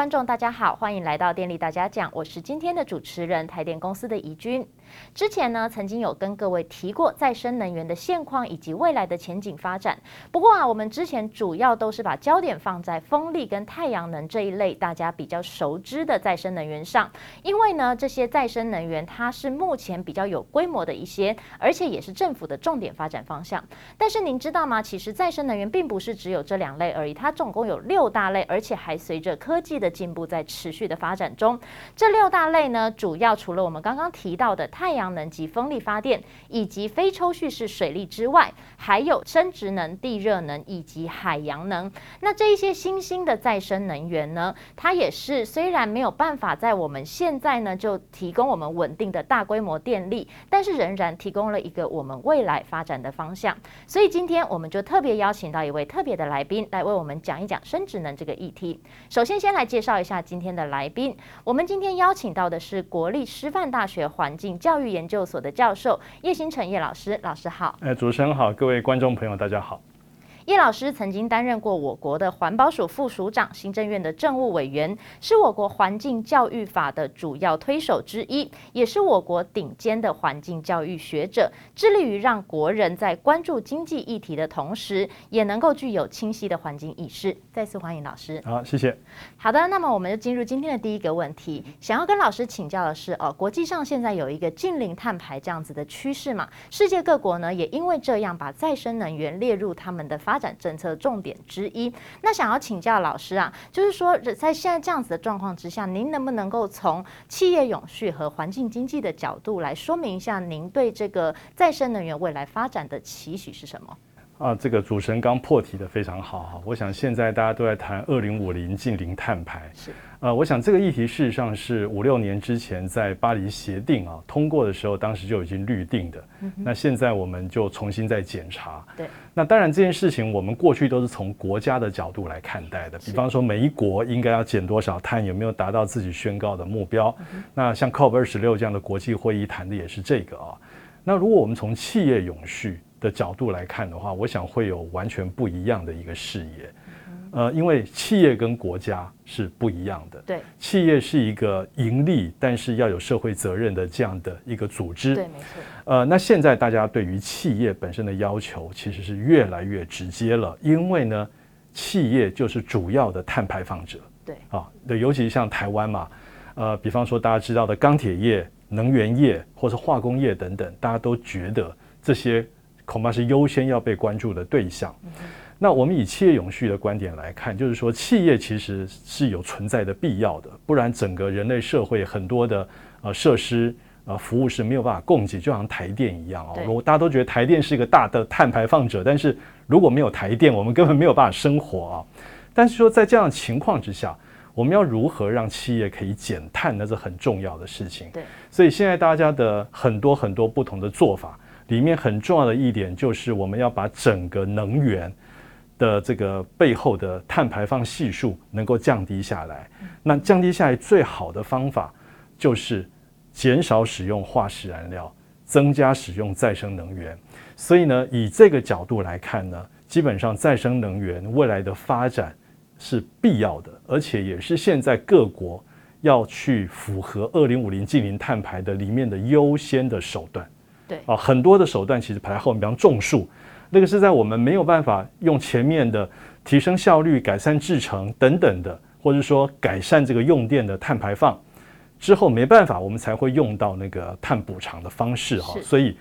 观众，大家好，欢迎来到电力大家讲，我是今天的主持人台电公司的怡君。之前呢，曾经有跟各位提过再生能源的现况以及未来的前景发展。不过啊，我们之前主要都是把焦点放在风力跟太阳能这一类大家比较熟知的再生能源上，因为呢，这些再生能源它是目前比较有规模的一些，而且也是政府的重点发展方向。但是您知道吗？其实再生能源并不是只有这两类而已，它总共有六大类，而且还随着科技的进步在持续的发展中。这六大类呢，主要除了我们刚刚提到的。太阳能及风力发电，以及非抽蓄式水力之外，还有生质能、地热能以及海洋能。那这一些新兴的再生能源呢，它也是虽然没有办法在我们现在呢就提供我们稳定的大规模电力，但是仍然提供了一个我们未来发展的方向。所以今天我们就特别邀请到一位特别的来宾来为我们讲一讲生质能这个议题。首先，先来介介绍一下今天的来宾。我们今天邀请到的是国立师范大学环境教育研究所的教授叶新成叶老师，老师好。哎，主持人好，各位观众朋友，大家好。叶老师曾经担任过我国的环保署副署长、行政院的政务委员，是我国环境教育法的主要推手之一，也是我国顶尖的环境教育学者，致力于让国人在关注经济议题的同时，也能够具有清晰的环境意识。再次欢迎老师。好，谢谢。好的，那么我们就进入今天的第一个问题，想要跟老师请教的是，哦，国际上现在有一个近零碳排这样子的趋势嘛？世界各国呢，也因为这样把再生能源列入他们的发展政策重点之一。那想要请教老师啊，就是说在现在这样子的状况之下，您能不能够从企业永续和环境经济的角度来说明一下，您对这个再生能源未来发展的期许是什么？啊，这个主持人刚破题的非常好哈。我想现在大家都在谈二零五零近零碳排，是呃，我想这个议题事实上是五六年之前在巴黎协定啊通过的时候，当时就已经预定的。嗯、那现在我们就重新再检查。对。那当然这件事情我们过去都是从国家的角度来看待的，比方说每一国应该要减多少碳，有没有达到自己宣告的目标。嗯、那像 COP 二十六这样的国际会议谈的也是这个啊。那如果我们从企业永续的角度来看的话，我想会有完全不一样的一个视野，呃，因为企业跟国家是不一样的。对，企业是一个盈利，但是要有社会责任的这样的一个组织。对，没错。呃，那现在大家对于企业本身的要求其实是越来越直接了，因为呢，企业就是主要的碳排放者。对，啊，对，尤其像台湾嘛，呃，比方说大家知道的钢铁业、能源业或是化工业等等，大家都觉得这些。恐怕是优先要被关注的对象。那我们以企业永续的观点来看，就是说企业其实是有存在的必要的，不然整个人类社会很多的呃设施呃服务是没有办法供给，就好像台电一样哦。如果大家都觉得台电是一个大的碳排放者，但是如果没有台电，我们根本没有办法生活啊。但是说在这样的情况之下，我们要如何让企业可以减碳，那是很重要的事情。对，所以现在大家的很多很多不同的做法。里面很重要的一点就是，我们要把整个能源的这个背后的碳排放系数能够降低下来。那降低下来最好的方法就是减少使用化石燃料，增加使用再生能源。所以呢，以这个角度来看呢，基本上再生能源未来的发展是必要的，而且也是现在各国要去符合二零五零净零碳排的里面的优先的手段。对啊，很多的手段其实排在后面，比方种树，那个是在我们没有办法用前面的提升效率、改善制程等等的，或者说改善这个用电的碳排放之后没办法，我们才会用到那个碳补偿的方式哈。所以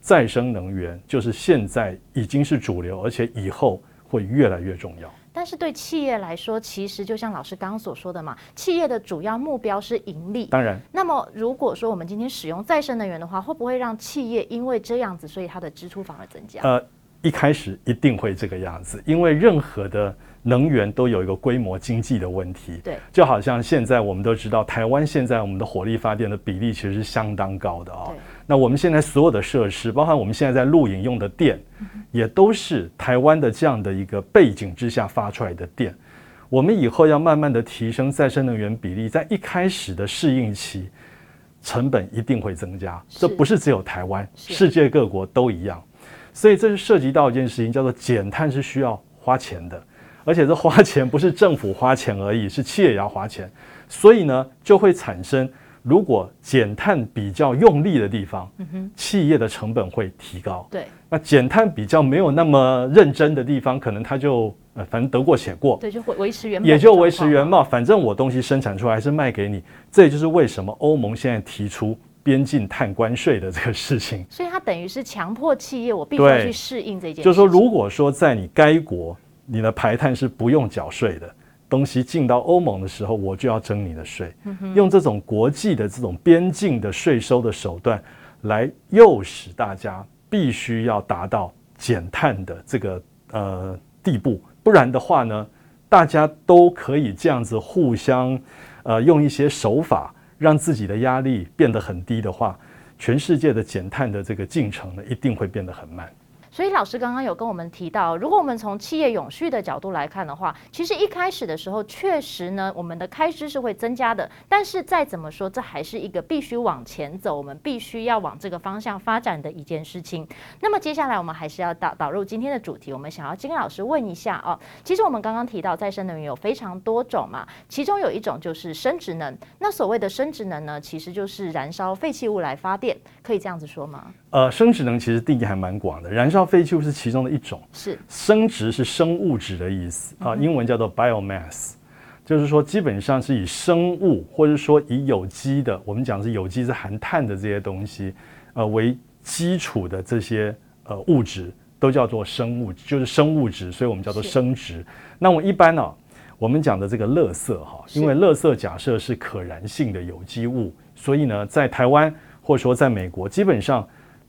再生能源就是现在已经是主流，而且以后会越来越重要。但是对企业来说，其实就像老师刚刚所说的嘛，企业的主要目标是盈利。当然，那么如果说我们今天使用再生能源的话，会不会让企业因为这样子，所以它的支出反而增加？呃，一开始一定会这个样子，因为任何的能源都有一个规模经济的问题。对，就好像现在我们都知道，台湾现在我们的火力发电的比例其实是相当高的啊、哦。那我们现在所有的设施，包含我们现在在录影用的电，也都是台湾的这样的一个背景之下发出来的电。我们以后要慢慢的提升再生能源比例，在一开始的适应期，成本一定会增加。这不是只有台湾，世界各国都一样。所以这是涉及到一件事情，叫做减碳是需要花钱的，而且这花钱不是政府花钱而已，是企业也要花钱，所以呢，就会产生。如果减碳比较用力的地方，企业的成本会提高。对，那减碳比较没有那么认真的地方，可能它就呃，反正得过且过。对，就会维持原貌，也就维持原貌。反正我东西生产出来还是卖给你。这也就是为什么欧盟现在提出边境碳关税的这个事情。所以它等于是强迫企业，我必须要去适应这件事。就是说，如果说在你该国，你的排碳是不用缴税的。东西进到欧盟的时候，我就要征你的税，用这种国际的这种边境的税收的手段，来诱使大家必须要达到减碳的这个呃地步，不然的话呢，大家都可以这样子互相呃用一些手法，让自己的压力变得很低的话，全世界的减碳的这个进程呢，一定会变得很慢。所以老师刚刚有跟我们提到，如果我们从企业永续的角度来看的话，其实一开始的时候确实呢，我们的开支是会增加的。但是再怎么说，这还是一个必须往前走，我们必须要往这个方向发展的一件事情。那么接下来我们还是要导导入今天的主题，我们想要金老师问一下哦，其实我们刚刚提到再生能源有非常多种嘛，其中有一种就是生质能。那所谓的生质能呢，其实就是燃烧废弃物来发电，可以这样子说吗？呃，生殖能其实定义还蛮广的，燃烧废弃物是其中的一种。是，生殖是生物质的意思啊，英文叫做 biomass，就是说基本上是以生物或者说以有机的，我们讲是有机是含碳的这些东西，呃为基础的这些呃物质都叫做生物，就是生物质，所以我们叫做生殖。那我一般呢、啊，我们讲的这个垃圾哈，因为垃圾假设是可燃性的有机物，所以呢，在台湾或者说在美国，基本上。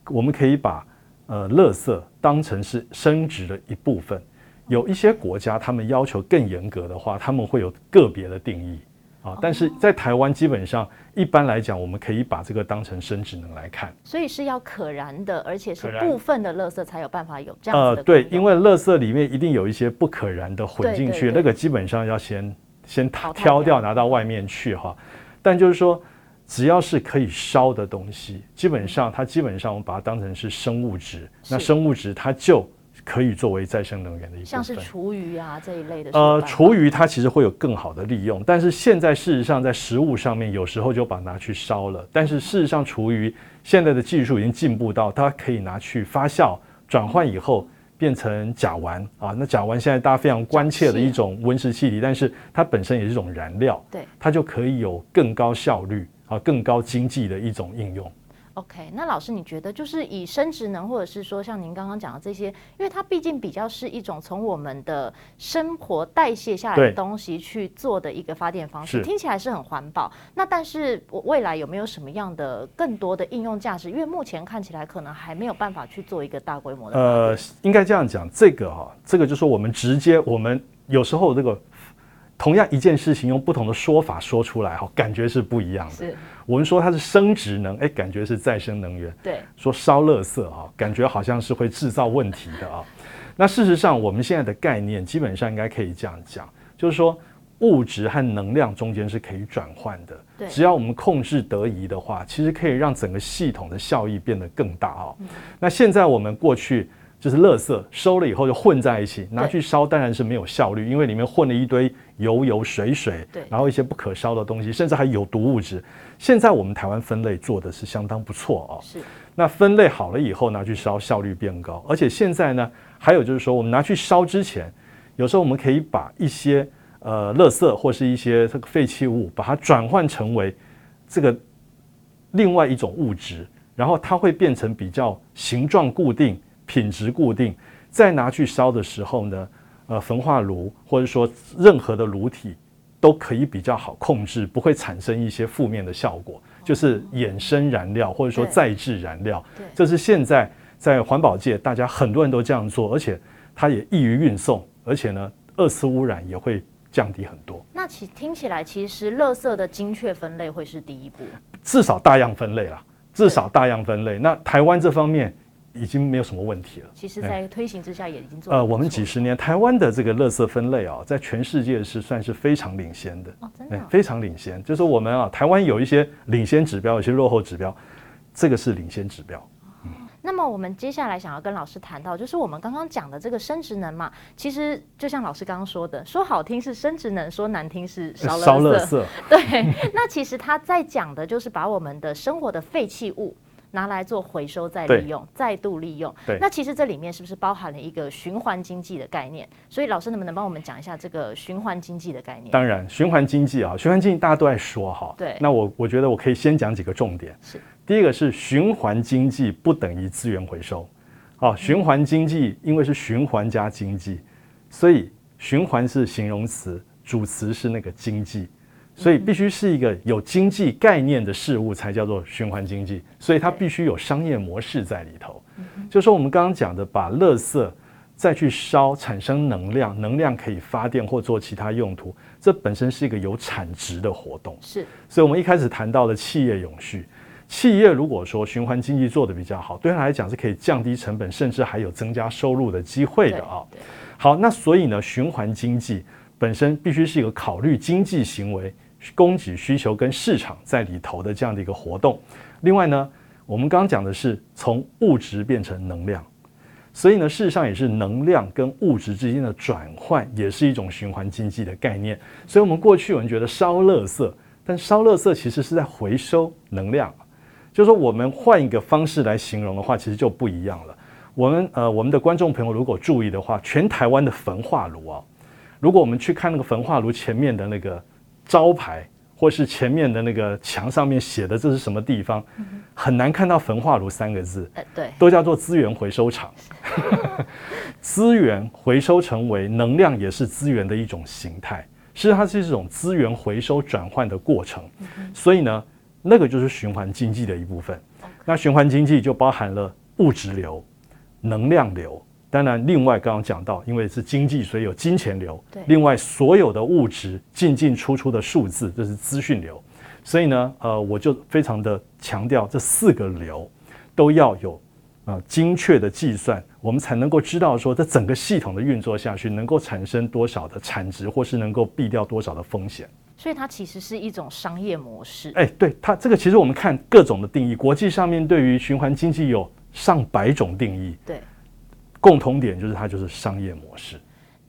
我们可以把呃，垃圾当成是生值的一部分。有一些国家，他们要求更严格的话，他们会有个别的定义啊。但是在台湾，基本上一般来讲，我们可以把这个当成生质能来看。所以是要可燃的，而且是部分的垃圾才有办法有这样呃，对，因为垃圾里面一定有一些不可燃的混进去，那个基本上要先先挑掉，拿到外面去哈。但就是说。只要是可以烧的东西，基本上它基本上我们把它当成是生物质，那生物质它就可以作为再生能源的一部分。像是厨余啊这一类的。呃，厨余它其实会有更好的利用，但是现在事实上在食物上面有时候就把它拿去烧了。但是事实上厨余现在的技术已经进步到它可以拿去发酵转换以后变成甲烷啊。那甲烷现在大家非常关切的一种温室气体，但是它本身也是一种燃料，对，它就可以有更高效率。啊，更高经济的一种应用。OK，那老师，你觉得就是以生殖能，或者是说像您刚刚讲的这些，因为它毕竟比较是一种从我们的生活代谢下来的东西去做的一个发电方式，听起来是很环保。那但是我未来有没有什么样的更多的应用价值？因为目前看起来可能还没有办法去做一个大规模的。呃，应该这样讲，这个哈、啊，这个就是说我们直接，我们有时候这个。同样一件事情，用不同的说法说出来，哈，感觉是不一样的。是，我们说它是生质能，哎，感觉是再生能源。对，说烧垃圾，哈，感觉好像是会制造问题的啊。那事实上，我们现在的概念基本上应该可以这样讲，就是说物质和能量中间是可以转换的。对，只要我们控制得宜的话，其实可以让整个系统的效益变得更大啊。嗯。那现在我们过去。就是垃圾收了以后就混在一起，拿去烧当然是没有效率，因为里面混了一堆油油水水，对，然后一些不可烧的东西，甚至还有毒物质。现在我们台湾分类做的是相当不错哦。是，那分类好了以后拿去烧，效率变高。而且现在呢，还有就是说，我们拿去烧之前，有时候我们可以把一些呃垃圾或是一些这个废弃物，把它转换成为这个另外一种物质，然后它会变成比较形状固定。品质固定，再拿去烧的时候呢，呃，焚化炉或者说任何的炉体都可以比较好控制，不会产生一些负面的效果，就是衍生燃料或者说再制燃料。对，这是现在在环保界大家很多人都这样做，而且它也易于运送，而且呢，二次污染也会降低很多。那其听起来，其实垃圾的精确分类会是第一步，至少大样分类啦，至少大样分类。那台湾这方面。已经没有什么问题了。其实，在推行之下，也已经做。呃，我们几十年台湾的这个垃圾分类啊，在全世界是算是非常领先的。哦，真的、哦。非常领先，就是我们啊，台湾有一些领先指标，有些落后指标，这个是领先指标。那么我们接下来想要跟老师谈到，就是我们刚刚讲的这个生殖能嘛，其实就像老师刚刚说的，说好听是生殖能，说难听是烧垃圾。对，那其实他在讲的就是把我们的生活的废弃物。拿来做回收再利用，再度利用。对，那其实这里面是不是包含了一个循环经济的概念？所以老师能不能帮我们讲一下这个循环经济的概念？当然，循环经济啊，循环经济大家都在说哈。对。那我我觉得我可以先讲几个重点。是。第一个是循环经济不等于资源回收。好，循环经济因为是循环加经济，所以循环是形容词，主词是那个经济。所以必须是一个有经济概念的事物才叫做循环经济，所以它必须有商业模式在里头。就是说我们刚刚讲的，把垃圾再去烧产生能量，能量可以发电或做其他用途，这本身是一个有产值的活动。是，所以我们一开始谈到的企业永续，企业如果说循环经济做得比较好，对他来讲是可以降低成本，甚至还有增加收入的机会的啊。好，那所以呢，循环经济本身必须是一个考虑经济行为。供给需求跟市场在里头的这样的一个活动。另外呢，我们刚刚讲的是从物质变成能量，所以呢，事实上也是能量跟物质之间的转换，也是一种循环经济的概念。所以，我们过去有人觉得烧垃圾，但烧垃圾其实是在回收能量。就是说，我们换一个方式来形容的话，其实就不一样了。我们呃，我们的观众朋友如果注意的话，全台湾的焚化炉啊，如果我们去看那个焚化炉前面的那个。招牌或是前面的那个墙上面写的这是什么地方，很难看到“焚化炉”三个字。对，都叫做资源回收厂。资源回收成为能量，也是资源的一种形态。实际上，它是一种资源回收转换的过程。所以呢，那个就是循环经济的一部分。那循环经济就包含了物质流、能量流。当然，另外刚刚讲到，因为是经济，所以有金钱流。对。另外，所有的物质进进出出的数字，这是资讯流。所以呢，呃，我就非常的强调，这四个流都要有啊、呃、精确的计算，我们才能够知道说，这整个系统的运作下去，能够产生多少的产值，或是能够避掉多少的风险。所以它其实是一种商业模式。哎，对它这个，其实我们看各种的定义，国际上面对于循环经济有上百种定义。对。共同点就是它就是商业模式。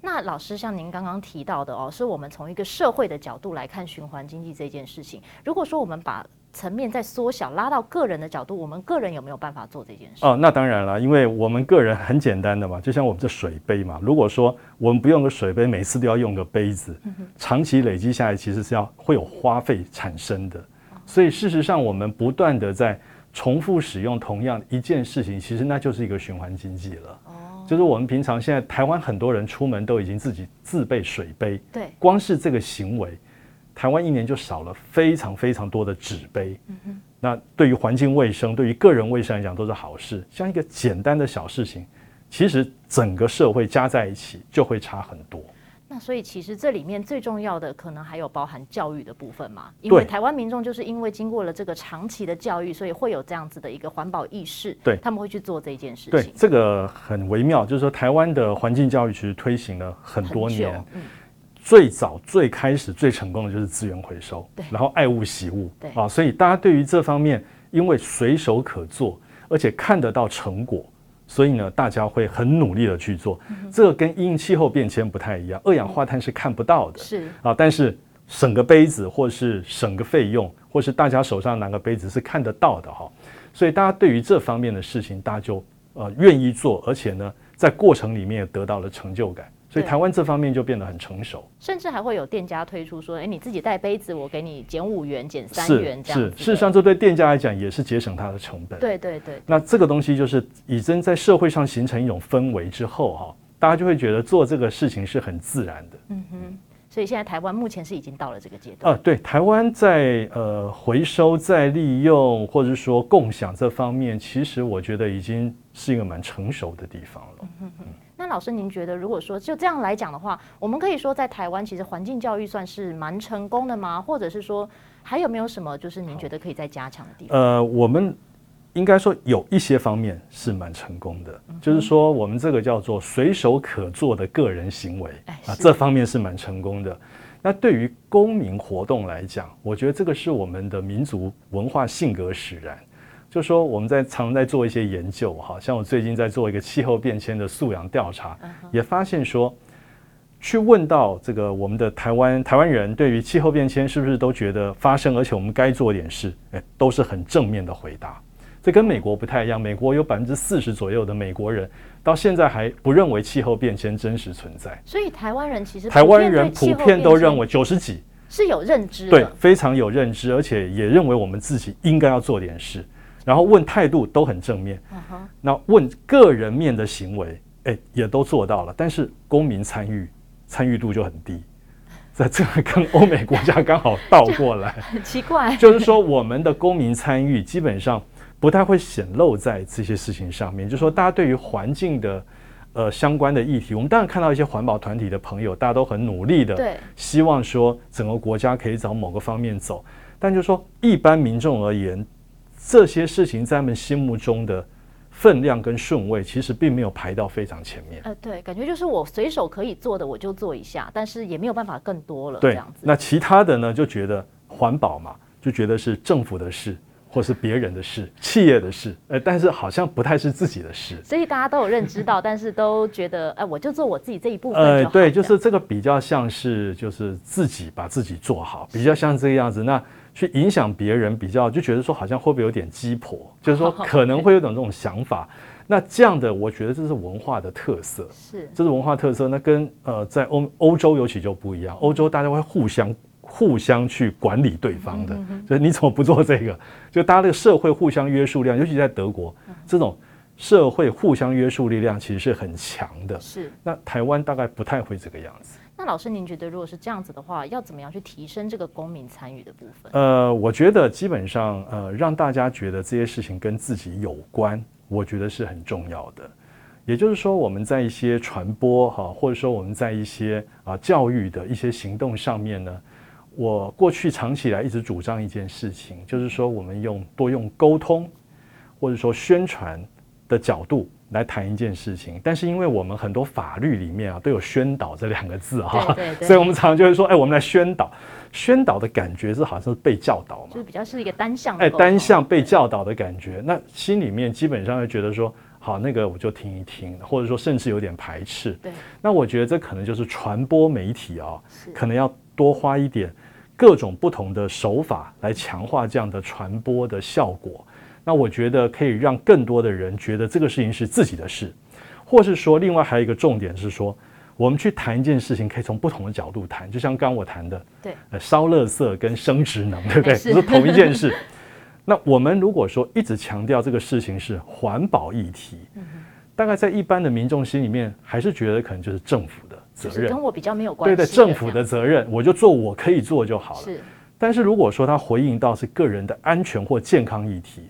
那老师，像您刚刚提到的哦，是我们从一个社会的角度来看循环经济这件事情。如果说我们把层面再缩小，拉到个人的角度，我们个人有没有办法做这件事？哦，那当然了，因为我们个人很简单的嘛，就像我们这水杯嘛。如果说我们不用个水杯，每次都要用个杯子，长期累积下来，其实是要会有花费产生的。所以事实上，我们不断的在重复使用同样一件事情，其实那就是一个循环经济了。就是我们平常现在台湾很多人出门都已经自己自备水杯，对，光是这个行为，台湾一年就少了非常非常多的纸杯。嗯哼，那对于环境卫生、对于个人卫生来讲都是好事。像一个简单的小事情，其实整个社会加在一起就会差很多。那所以其实这里面最重要的可能还有包含教育的部分嘛，因为台湾民众就是因为经过了这个长期的教育，所以会有这样子的一个环保意识，对，他们会去做这件事情。对，这个很微妙，就是说台湾的环境教育其实推行了很多年，嗯，最早最开始最成功的就是资源回收，对，然后爱物惜物，对啊，所以大家对于这方面因为随手可做，而且看得到成果。所以呢，大家会很努力的去做，这个跟因气候变迁不太一样。二氧化碳是看不到的，是啊，但是省个杯子，或是省个费用，或是大家手上拿个杯子是看得到的哈。所以大家对于这方面的事情，大家就呃愿意做，而且呢，在过程里面也得到了成就感。所以台湾这方面就变得很成熟，甚至还会有店家推出说：“哎，你自己带杯子，我给你减五元、减三元这样。”是，事实上这对店家来讲也是节省他的成本。对对对。那这个东西就是已经在社会上形成一种氛围之后哈，大家就会觉得做这个事情是很自然的。嗯哼。所以现在台湾目前是已经到了这个阶段。啊，对，台湾在呃回收再利用或者说共享这方面，其实我觉得已经是一个蛮成熟的地方了。嗯哼哼。那老师，您觉得如果说就这样来讲的话，我们可以说在台湾其实环境教育算是蛮成功的吗？或者是说还有没有什么就是您觉得可以再加强的地方？呃，我们应该说有一些方面是蛮成功的，嗯，就是说我们这个叫做随手可做的个人行为，哎，啊，这方面是蛮成功的。那对于公民活动来讲，我觉得这个是我们的民族文化性格使然。就说我们在常常在做一些研究，哈，像我最近在做一个气候变迁的素养调查，也发现说，去问到这个我们的台湾台湾人对于气候变迁是不是都觉得发生，而且我们该做点事，诶，都是很正面的回答。这跟美国不太一样，美国有百分之四十左右的美国人到现在还不认为气候变迁真实存在。所以台湾人其实台湾人普遍都认为九十几是有认知的，对，非常有认知，而且也认为我们自己应该要做点事。然后问态度都很正面，那问个人面的行为，哎，也都做到了，但是公民参与参与度就很低。在这个跟欧美国家刚好倒过来，很奇怪。就是说，我们的公民参与基本上。不太会显露在这些事情上面，就是说，大家对于环境的呃相关的议题，我们当然看到一些环保团体的朋友，大家都很努力的，对，希望说整个国家可以往某个方面走。但就是说，一般民众而言，这些事情在他们心目中的分量跟顺位，其实并没有排到非常前面。呃，对，感觉就是我随手可以做的，我就做一下，但是也没有办法更多了。对，这样子。那其他的呢，就觉得环保嘛，就觉得是政府的事。或是别人的事，企业的事，呃，但是好像不太是自己的事，所以大家都有认知到，但是都觉得，哎，我就做我自己这一部分。呃，对，就是这个比较像是就是自己把自己做好，比较像这个样子。那去影响别人，比较就觉得说好像会不会有点鸡婆，就是说 可能会有点这种想法。那这样的，我觉得这是文化的特色，是，这是文化特色。那跟呃，在欧欧洲尤其就不一样，欧洲大家会互相。互相去管理对方的，所以你怎么不做这个？就大家这个社会互相约束量，尤其在德国，这种社会互相约束力量其实是很强的。是，那台湾大概不太会这个样子。那老师，您觉得如果是这样子的话，要怎么样去提升这个公民参与的部分？呃，我觉得基本上，呃，让大家觉得这些事情跟自己有关，我觉得是很重要的。也就是说，我们在一些传播哈，或者说我们在一些啊教育的一些行动上面呢。我过去长期以来一直主张一件事情，就是说我们用多用沟通或者说宣传的角度来谈一件事情。但是因为我们很多法律里面啊都有宣导这两个字啊，所以我们常常就会说，哎，我们来宣导。宣导的感觉是好像是被教导嘛，就是比较是一个单向，哎，单向被教导的感觉。那心里面基本上会觉得说，好，那个我就听一听，或者说甚至有点排斥。对，那我觉得这可能就是传播媒体啊，可能要多花一点。各种不同的手法来强化这样的传播的效果，那我觉得可以让更多的人觉得这个事情是自己的事，或是说另外还有一个重点是说，我们去谈一件事情可以从不同的角度谈，就像刚刚我谈的，对，呃，烧垃圾跟生职能，对不对？是同一件事。那我们如果说一直强调这个事情是环保议题，大概在一般的民众心里面还是觉得可能就是政府的。责任跟我比较没有关系。对对，政府的责任，我就做我可以做就好了。是，但是如果说他回应到是个人的安全或健康议题，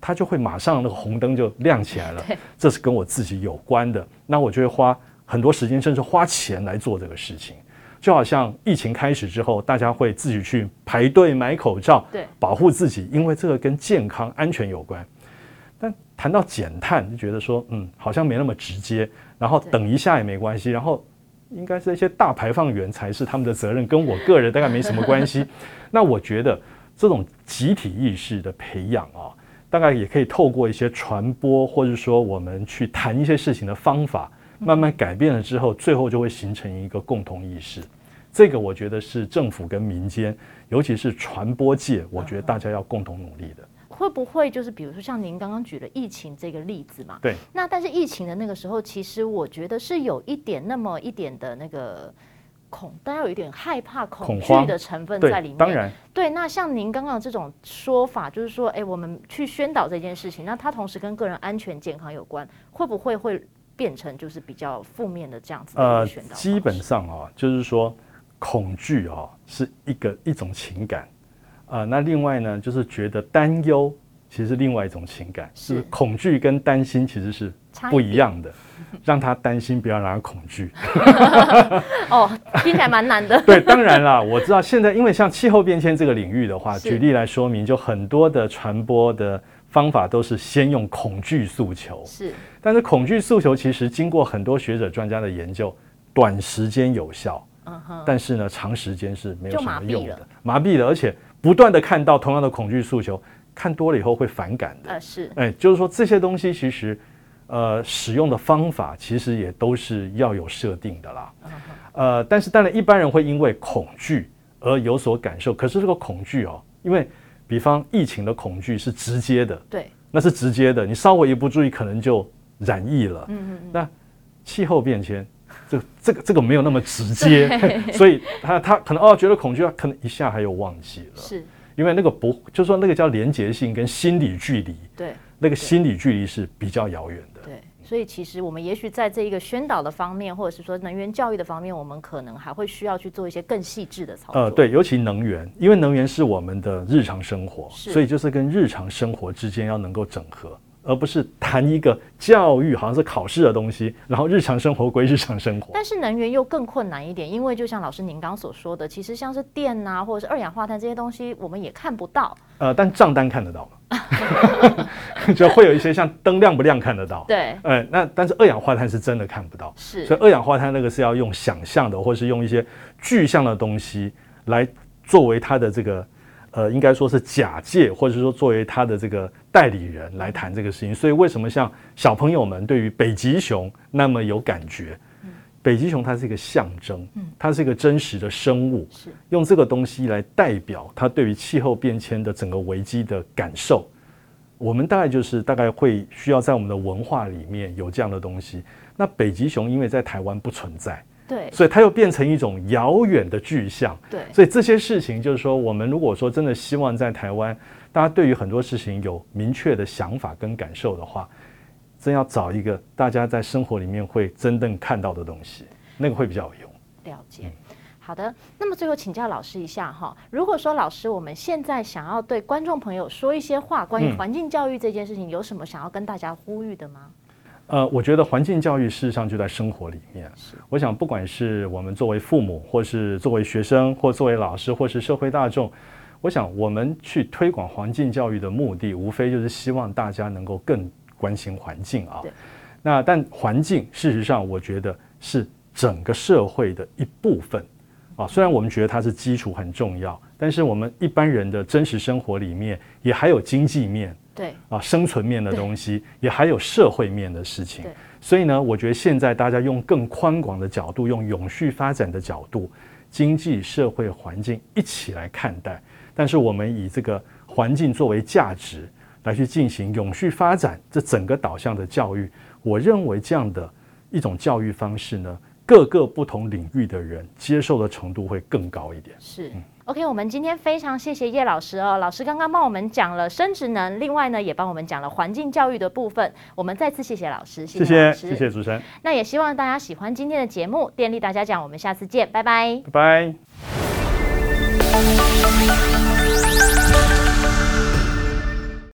他就会马上那个红灯就亮起来了。这是跟我自己有关的，那我就会花很多时间，甚至花钱来做这个事情。就好像疫情开始之后，大家会自己去排队买口罩，对，保护自己，因为这个跟健康安全有关。但谈到减碳，就觉得说，嗯，好像没那么直接，然后等一下也没关系，然后。应该是一些大排放源才是他们的责任，跟我个人大概没什么关系。那我觉得这种集体意识的培养啊，大概也可以透过一些传播，或者说我们去谈一些事情的方法，慢慢改变了之后，最后就会形成一个共同意识。这个我觉得是政府跟民间，尤其是传播界，我觉得大家要共同努力的。会不会就是比如说像您刚刚举了疫情这个例子嘛？对。那但是疫情的那个时候，其实我觉得是有一点那么一点的那个恐，但要有一点害怕、恐惧的成分在里面。当然。对，那像您刚刚这种说法，就是说，哎，我们去宣导这件事情，那它同时跟个人安全健康有关，会不会会变成就是比较负面的这样子的宣导？呃，基本上啊，就是说恐惧啊是一个一种情感。啊、呃，那另外呢，就是觉得担忧其实是另外一种情感，是，是恐惧跟担心其实是不一样的。让他担心，不要让他恐惧。哦，听起来蛮难的。对，当然啦，我知道现在因为像气候变迁这个领域的话，举例来说明，就很多的传播的方法都是先用恐惧诉求。是，但是恐惧诉求其实经过很多学者专家的研究，短时间有效，嗯哼，但是呢，长时间是没有什么用的，麻痹了，麻痹了，而且。不断的看到同样的恐惧诉求，看多了以后会反感的。呃，是。哎，就是说这些东西其实，呃，使用的方法其实也都是要有设定的啦。Uh. 呃，但是当然一般人会因为恐惧而有所感受。可是这个恐惧哦，因为比方疫情的恐惧是直接的，对，那是直接的，你稍微一不注意可能就染疫了。嗯嗯。那气候变迁。这个、这个这个没有那么直接，所以他他可能哦觉得恐惧，可能一下还有忘记了，是因为那个不就是说那个叫连结性跟心理距离，对，那个心理距离是比较遥远的。对，所以其实我们也许在这一个宣导的方面，或者是说能源教育的方面，我们可能还会需要去做一些更细致的操作。呃，对，尤其能源，因为能源是我们的日常生活，所以就是跟日常生活之间要能够整合。而不是谈一个教育，好像是考试的东西，然后日常生活归日常生活。但是能源又更困难一点，因为就像老师您刚所说的，其实像是电啊，或者是二氧化碳这些东西，我们也看不到。呃，但账单看得到，就会有一些像灯亮不亮看得到。对，呃，那但是二氧化碳是真的看不到。是，所以二氧化碳那个是要用想象的，或是用一些具象的东西来作为它的这个。呃，应该说是假借，或者说作为他的这个代理人来谈这个事情。所以为什么像小朋友们对于北极熊那么有感觉？北极熊它是一个象征，它是一个真实的生物，用这个东西来代表它对于气候变迁的整个危机的感受。我们大概就是大概会需要在我们的文化里面有这样的东西。那北极熊因为在台湾不存在。对，所以它又变成一种遥远的具象。对，所以这些事情就是说，我们如果说真的希望在台湾，大家对于很多事情有明确的想法跟感受的话，真要找一个大家在生活里面会真正看到的东西，那个会比较有用。了解。好的，那么最后请教老师一下哈，如果说老师我们现在想要对观众朋友说一些话，关于环境教育这件事情，有什么想要跟大家呼吁的吗？呃，我觉得环境教育事实上就在生活里面。是，我想不管是我们作为父母，或是作为学生，或作为老师，或是社会大众，我想我们去推广环境教育的目的，无非就是希望大家能够更关心环境啊。那但环境事实上，我觉得是整个社会的一部分啊。虽然我们觉得它是基础很重要，但是我们一般人的真实生活里面，也还有经济面。对啊，生存面的东西也还有社会面的事情，所以呢，我觉得现在大家用更宽广的角度，用永续发展的角度，经济社会环境一起来看待。但是我们以这个环境作为价值来去进行永续发展这整个导向的教育，我认为这样的一种教育方式呢，各个不同领域的人接受的程度会更高一点。是。嗯 OK，我们今天非常谢谢叶老师哦。老师刚刚帮我们讲了生殖能，另外呢也帮我们讲了环境教育的部分。我们再次谢谢老师，谢谢老师，谢谢主持人。那也希望大家喜欢今天的节目，电力大家讲，我们下次见，拜拜，拜拜。